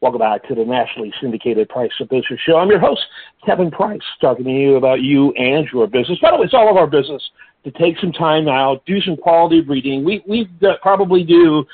Welcome back to the nationally syndicated Price of Business Show. I'm your host, Kevin Price, talking to you about you and your business. By the way, it's all of our business to take some time out, do some quality reading. We we probably do.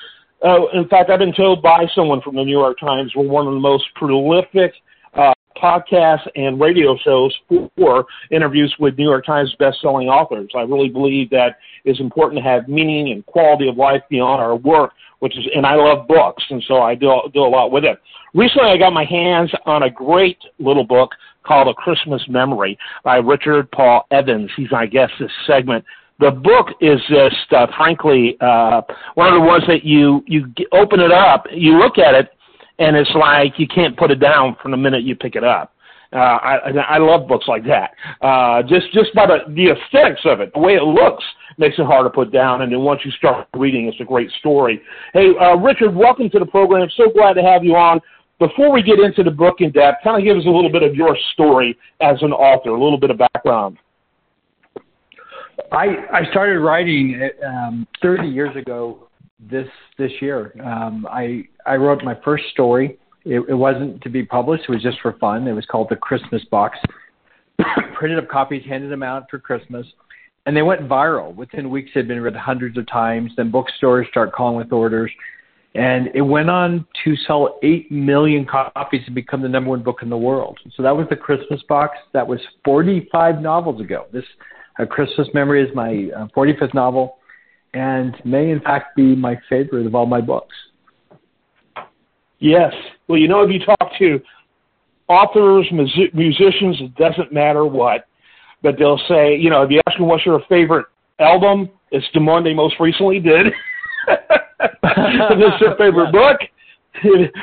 Uh, in fact, I've been told by someone from the New York Times we're one of the most prolific uh, podcasts and radio shows for interviews with New York Times best-selling authors. I really believe that it's important to have meaning and quality of life beyond our work which is, and I love books, and so I do do a lot with it. Recently, I got my hands on a great little book called A Christmas Memory by Richard Paul Evans. He's my guest this segment. The book is just, uh, frankly, uh, one of the ones that you you open it up, you look at it, and it's like you can't put it down from the minute you pick it up. Uh, I, I love books like that. Uh, just just by the, the aesthetics of it, the way it looks makes it hard to put down. And then once you start reading, it's a great story. Hey, uh, Richard, welcome to the program. So glad to have you on. Before we get into the book in depth, kind of give us a little bit of your story as an author, a little bit of background. I I started writing um, 30 years ago this this year. Um, I I wrote my first story it, it wasn't to be published. It was just for fun. It was called the Christmas Box. Printed up copies, handed them out for Christmas, and they went viral. Within weeks, they'd been read hundreds of times. Then bookstores start calling with orders, and it went on to sell eight million copies and become the number one book in the world. So that was the Christmas Box. That was 45 novels ago. This A Christmas Memory is my uh, 45th novel, and may in fact be my favorite of all my books. Yes. Well, you know, if you talk to authors, mus- musicians, it doesn't matter what, but they'll say, you know, if you ask them what's your favorite album, it's the one they most recently did. what's their favorite book?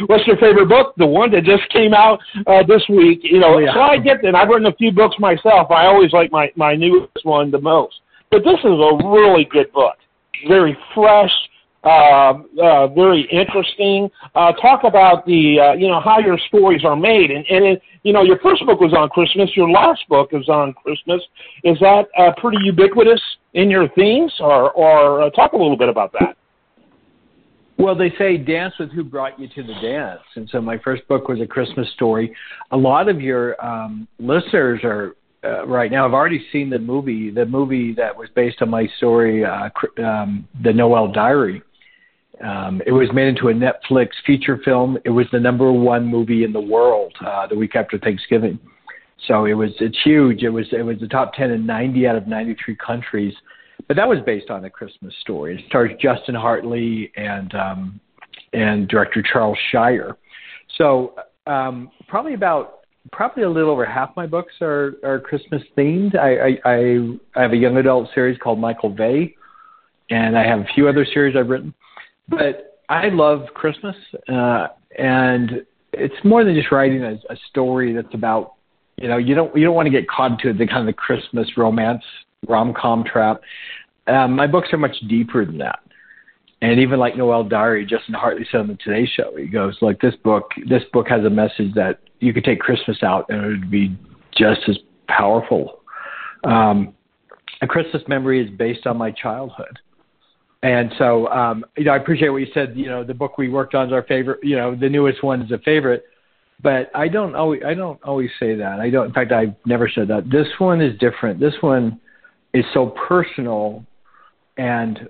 What's your favorite book? The one that just came out uh, this week. You know, oh, yeah. so I get that. I've written a few books myself. I always like my my newest one the most. But this is a really good book. Very fresh, uh, uh, very interesting. Uh, talk about the, uh, you know, how your stories are made. And, and it, you know, your first book was on Christmas. Your last book is on Christmas. Is that pretty ubiquitous in your themes, or, or talk a little bit about that? Well, they say dance with who brought you to the dance. And so my first book was a Christmas story. A lot of your um, listeners are uh, right now. I've already seen the movie, the movie that was based on my story, uh, um, the Noel Diary. Um, it was made into a Netflix feature film. It was the number one movie in the world uh, the week after Thanksgiving. So it was it's huge. It was it was the top ten in 90 out of 93 countries. But that was based on a Christmas story. It stars Justin Hartley and um, and director Charles Shyer. So um, probably about probably a little over half my books are are Christmas themed. I I, I, I have a young adult series called Michael Vey, and I have a few other series I've written. But I love Christmas, uh, and it's more than just writing a, a story that's about you know you don't you don't want to get caught into the kind of the Christmas romance rom com trap. Um, my books are much deeper than that. And even like Noel Diary, Justin Hartley said on the Today Show, he goes like this book. This book has a message that you could take Christmas out and it would be just as powerful. Um, a Christmas memory is based on my childhood. And so, um, you know, I appreciate what you said. You know, the book we worked on is our favorite. You know, the newest one is a favorite. But I don't always, I don't always say that. I don't. In fact, I've never said that. This one is different. This one is so personal. And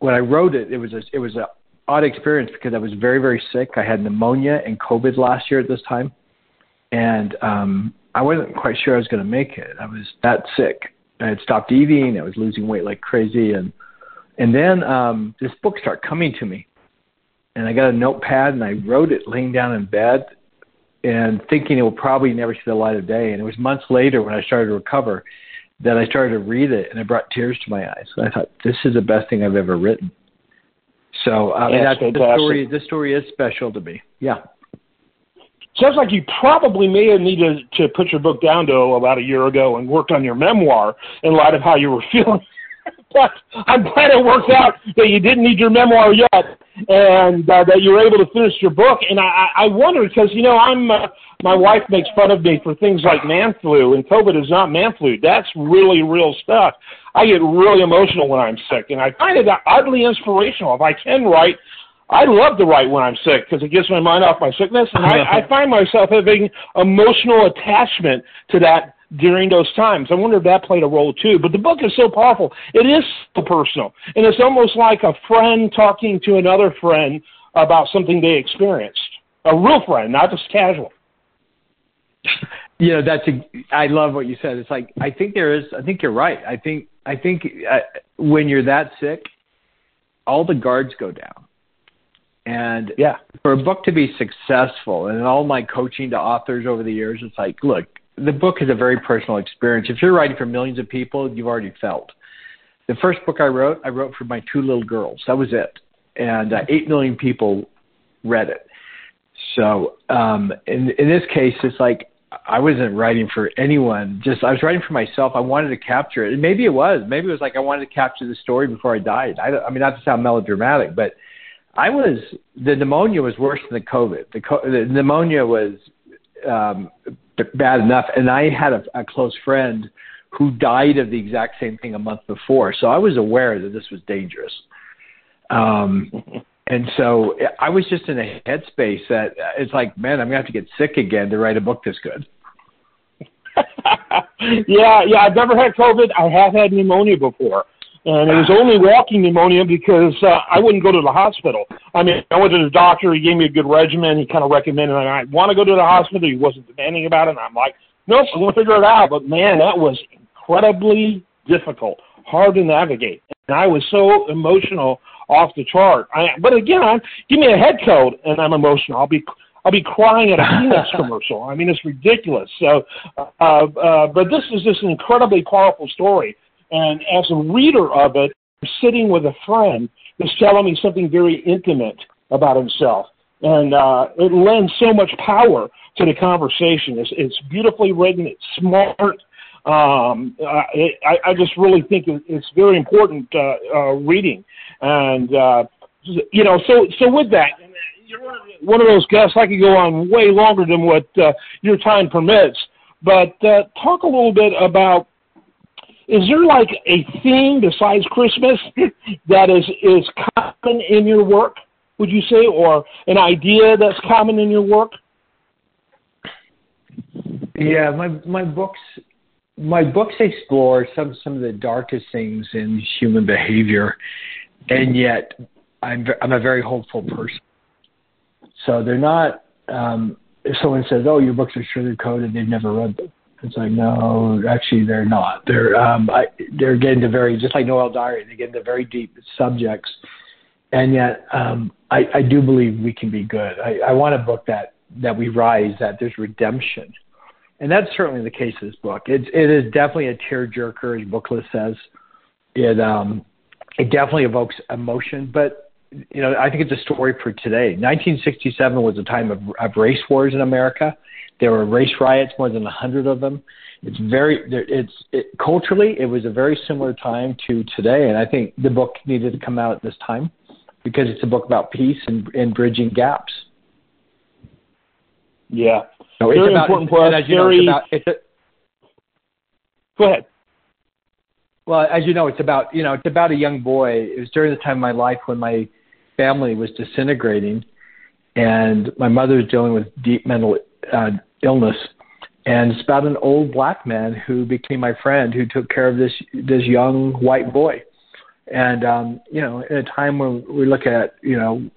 when I wrote it, it was a, it was an odd experience because I was very, very sick. I had pneumonia and COVID last year at this time, and um, I wasn't quite sure I was going to make it. I was that sick. I had stopped eating. I was losing weight like crazy, and and then um, this book started coming to me, and I got a notepad and I wrote it laying down in bed, and thinking it will probably never see the light of day. And it was months later when I started to recover that I started to read it, and it brought tears to my eyes. And I thought this is the best thing I've ever written. So I mean, that's, the story. This story is special to me. Yeah. Sounds like you probably may have needed to put your book down to about a year ago and worked on your memoir in light of how you were feeling but I'm glad it worked out that you didn't need your memoir yet, and uh, that you were able to finish your book. And I, I wonder because you know I'm uh, my wife makes fun of me for things like man flu, and COVID is not man flu. That's really real stuff. I get really emotional when I'm sick, and I find it oddly inspirational. If I can write, I love to write when I'm sick because it gets my mind off my sickness, and I, I find myself having emotional attachment to that during those times. I wonder if that played a role too. But the book is so powerful; it is so personal, and it's almost like a friend talking to another friend about something they experienced. A real friend, not just casual. You know, that's a, I love what you said. It's like I think there is. I think you're right. I think I think uh, when you're that sick, all the guards go down and yeah, for a book to be successful, and all my coaching to authors over the years, it's like, look, the book is a very personal experience. If you're writing for millions of people, you've already felt. The first book I wrote, I wrote for my two little girls. That was it, and uh, eight million people read it. So um, in in this case, it's like I wasn't writing for anyone. Just I was writing for myself. I wanted to capture it, and maybe it was. Maybe it was like I wanted to capture the story before I died. I, I mean, not to sound melodramatic, but I was the pneumonia was worse than the COVID. The, the pneumonia was um, bad enough, and I had a, a close friend who died of the exact same thing a month before. So I was aware that this was dangerous. Um, and so I was just in a headspace that it's like, man, I'm gonna have to get sick again to write a book this good. yeah, yeah. I've never had COVID. I have had pneumonia before and it was only walking pneumonia because uh, I wouldn't go to the hospital. I mean, I went to the doctor. He gave me a good regimen. He kind of recommended I want to go to the hospital. He wasn't demanding about it. And I'm like, nope, I'm going to figure it out. But man, that was incredibly difficult, hard to navigate. And I was so emotional off the chart. I, but again, I'm, give me a head coat and I'm emotional. I'll be I'll be crying at a Kleenex commercial. I mean, it's ridiculous. So, uh, uh, but this is just an incredibly powerful story and as a reader of it, sitting with a friend is telling me something very intimate about himself. And uh, it lends so much power to the conversation. It's, it's beautifully written. It's smart. Um, I, I just really think it's very important uh, uh, reading. And uh, you know, so so with that, you're one of those guests. I could go on way longer than what uh, your time permits. But uh, talk a little bit about is there like a theme besides Christmas that is is common in your work? Would you say, or an idea that's common in your work? Yeah, my my books my books explore some some of the darkest things in human behavior, and yet I'm I'm a very hopeful person. So they're not. Um, if someone says, "Oh, your books are sugar coated," they've never read them. It's like no, actually they're not. They're um, I, they're getting to very just like Noel Diary. They get into very deep subjects, and yet um, I, I do believe we can be good. I, I want a book that that we rise, that there's redemption, and that's certainly the case of this book. It's it is definitely a tearjerker, as Booklist says. It um, it definitely evokes emotion, but you know I think it's a story for today. 1967 was a time of, of race wars in America there were race riots, more than a hundred of them. It's very, it's it, culturally, it was a very similar time to today, and I think the book needed to come out at this time because it's a book about peace and, and bridging gaps. Yeah, so very it's about, important for us. Very. Know, it's about, it's a, Go ahead. Well, as you know, it's about you know it's about a young boy. It was during the time of my life when my family was disintegrating, and my mother was dealing with deep mental uh, illness. And it's about an old black man who became my friend, who took care of this this young white boy. And um, you know, in a time when we look at you know,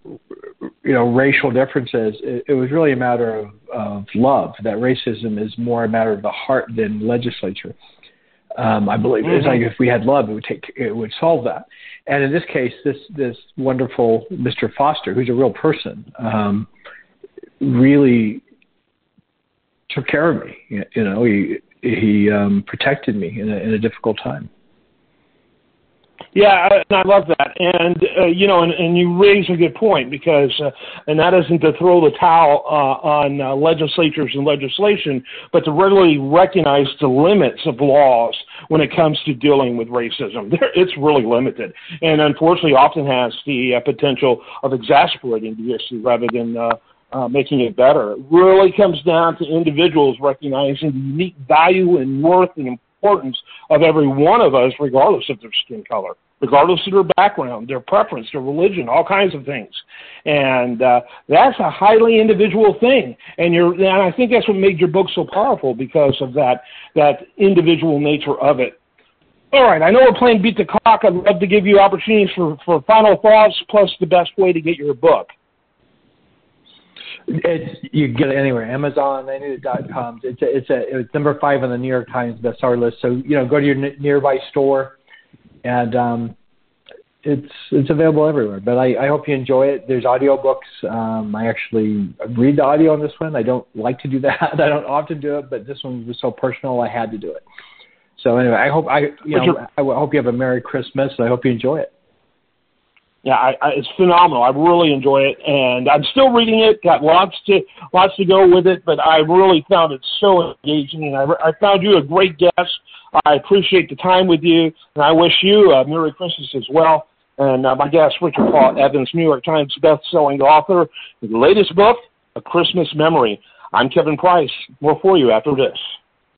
you know, racial differences, it, it was really a matter of, of love. That racism is more a matter of the heart than legislature. Um, I believe mm-hmm. it's like if we had love, it would take it would solve that. And in this case, this this wonderful Mr. Foster, who's a real person, um, really took care of me. You know, he he um, protected me in a, in a difficult time. Yeah, and I love that. And uh, you know, and, and you raise a good point because, uh, and that isn't to throw the towel uh, on uh, legislatures and legislation, but to really recognize the limits of laws when it comes to dealing with racism. It's really limited, and unfortunately, often has the uh, potential of exasperating the issue rather than uh, uh, making it better. It really comes down to individuals recognizing the unique value and worth and importance of every one of us, regardless of their skin color. regardless of their background, their preference, their religion, all kinds of things. And uh, that's a highly individual thing. And you're, and I think that's what made your book so powerful because of that that individual nature of it. All right, I know we're playing beat the clock. I'd love to give you opportunities for, for final thoughts, plus the best way to get your book. It's you can get it anywhere. Amazon, any of the dot coms. It's a, it's a it's number five on the New York Times bestseller list. So you know, go to your n- nearby store, and um, it's it's available everywhere. But I, I hope you enjoy it. There's audiobooks. Um, I actually read the audio on this one. I don't like to do that. I don't often do it, but this one was so personal. I had to do it. So anyway, I hope I you know I hope you have a Merry Christmas. And I hope you enjoy it. Yeah, I, I, it's phenomenal. I really enjoy it, and I'm still reading it. Got lots to lots to go with it, but I really found it so engaging, and I, I found you a great guest. I appreciate the time with you, and I wish you a Merry Christmas as well. And uh, my guest, Richard Paul Evans, New York Times best-selling author, the latest book, A Christmas Memory. I'm Kevin Price. More for you after this.